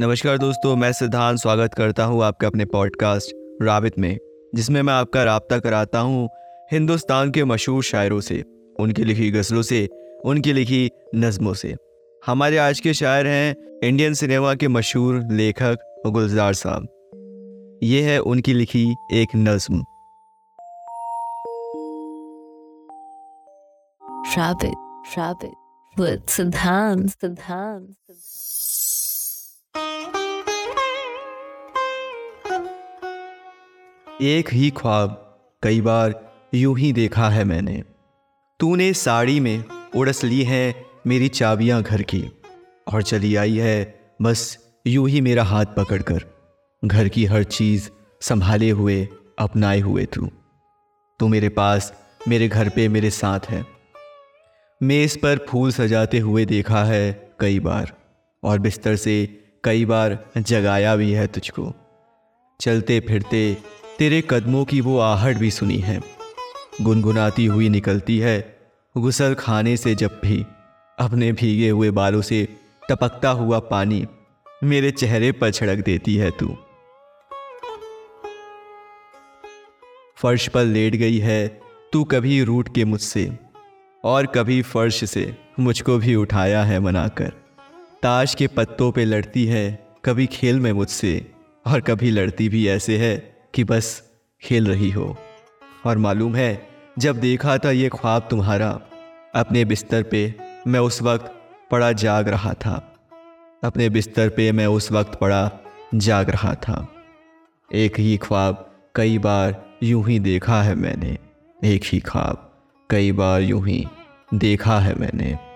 नमस्कार दोस्तों मैं सिद्धांत स्वागत करता हूँ आपके अपने पॉडकास्ट राबित में जिसमें मैं आपका रबता कराता हूँ हिंदुस्तान के मशहूर शायरों से उनकी लिखी गज़लों से उनकी लिखी नज़मों से। हमारे आज के शायर हैं इंडियन सिनेमा के मशहूर लेखक गुलजार साहब। ये है उनकी लिखी एक नज़म। Siddhant, Siddhant, एक ही ख्वाब कई बार यूँ ही देखा है मैंने। तूने साड़ी में उड़स ली है मेरी चाबियाँ घर की, और चली आई है बस यूँ ही मेरा हाथ पकड़कर। घर की हर चीज़ संभाले हुए, अपनाए हुए तू। तू मेरे पास, मेरे घर पे मेरे साथ है। मेज़ पर फूल सजाते हुए देखा है कई बार, और बिस्तर से कई बार जगाया भी है तुझको। चलते फिरते तेरे कदमों की वो आहट भी सुनी है। गुनगुनाती हुई निकलती है, गुसल खाने से जब भी, अपने भीगे हुए बालों से टपकता हुआ पानी मेरे चेहरे पर छिड़क देती है तू। फर्श पर लेट गई है, तू कभी रूट के मुझसे, और कभी फर्श से मुझको भी उठाया है मनाकर। ताश के पत्तों पे लड़ती है, कभी खेल में मुझसे, और कभी लड़ती भी ऐसे है कि बस खेल रही हो। और मालूम है, जब देखा था ये ख्वाब तुम्हारा, अपने बिस्तर पे मैं उस वक्त पड़ा जाग रहा था। अपने बिस्तर पे मैं उस वक्त पड़ा जाग रहा था। एक ही ख्वाब कई बार यूँ ही देखा है मैंने। एक ही ख्वाब कई बार यूँ ही देखा है मैंने।